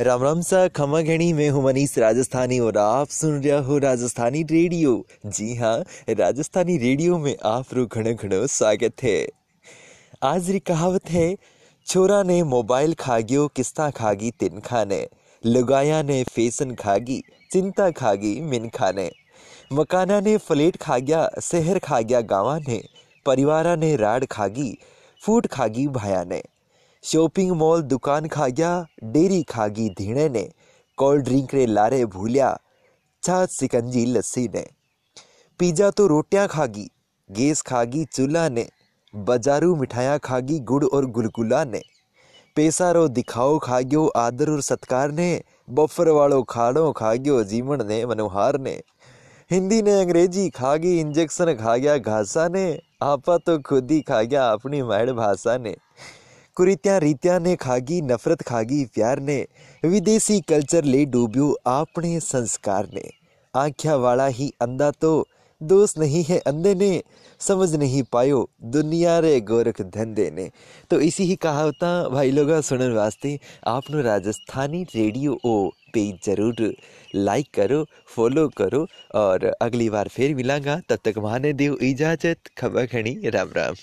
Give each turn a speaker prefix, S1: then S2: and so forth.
S1: राम राम सा, खमा घणी में हूँ मनीष राजस्थानी और आप सुन रहे हो राजस्थानी रेडियो। जी हाँ राजस्थानी रेडियो में आप रो घणो घणो स्वागत है। आज री कहावत है, छोरा ने मोबाइल खागियो, किस्ता खागी, तिन खाने। लुगाया ने फ़ैशन खागी, चिंता खागी, मिन खाने। मकाना ने फ्लेट खा गया शहर खा गया गावा ने। परिवारा ने राड खागी, फूट खागी भाया ने। शॉपिंग मॉल दुकान खा गया डेरी खागी धीणे ने कोल्ड ड्रिंक रे लारे भूलिया छाछ सिकंजी लस्सी ने पिज्जा तो रोटियाँ खागी, गैस खागी चूल्हा ने बाजारू मिठाइयाँ खागी गुड़ और गुलगुला ने पैसा रो दिखाओ खाग्यो, आदर और सत्कार ने बफर वालों खाड़ो खाग्यो जीवन ने मनोहार ने हिंदी ने अंग्रेज़ी खागी, इंजेक्शन खा गया घासा ने आपा तो खुद ही खा गया अपनी मैड भाषा ने कुरीत्या रीत्या ने खागी, नफरत खागी, प्यार ने। विदेशी कल्चर ले डूबियो अपने संस्कार ने। आख्या वाला ही अंधा तो दोस्त नहीं है अंधे ने। समझ नहीं पायो दुनिया रे गोरख धंधे ने। तो इसी ही कहावता भाई लोग सुनने वास्ते आपनो राजस्थानी रेडियो ओ पेज ज़रूर लाइक करो, फॉलो करो और अगली बार फिर मिलांगा। तब तक माने देव इजाज़त, खबर खड़ी राम राम।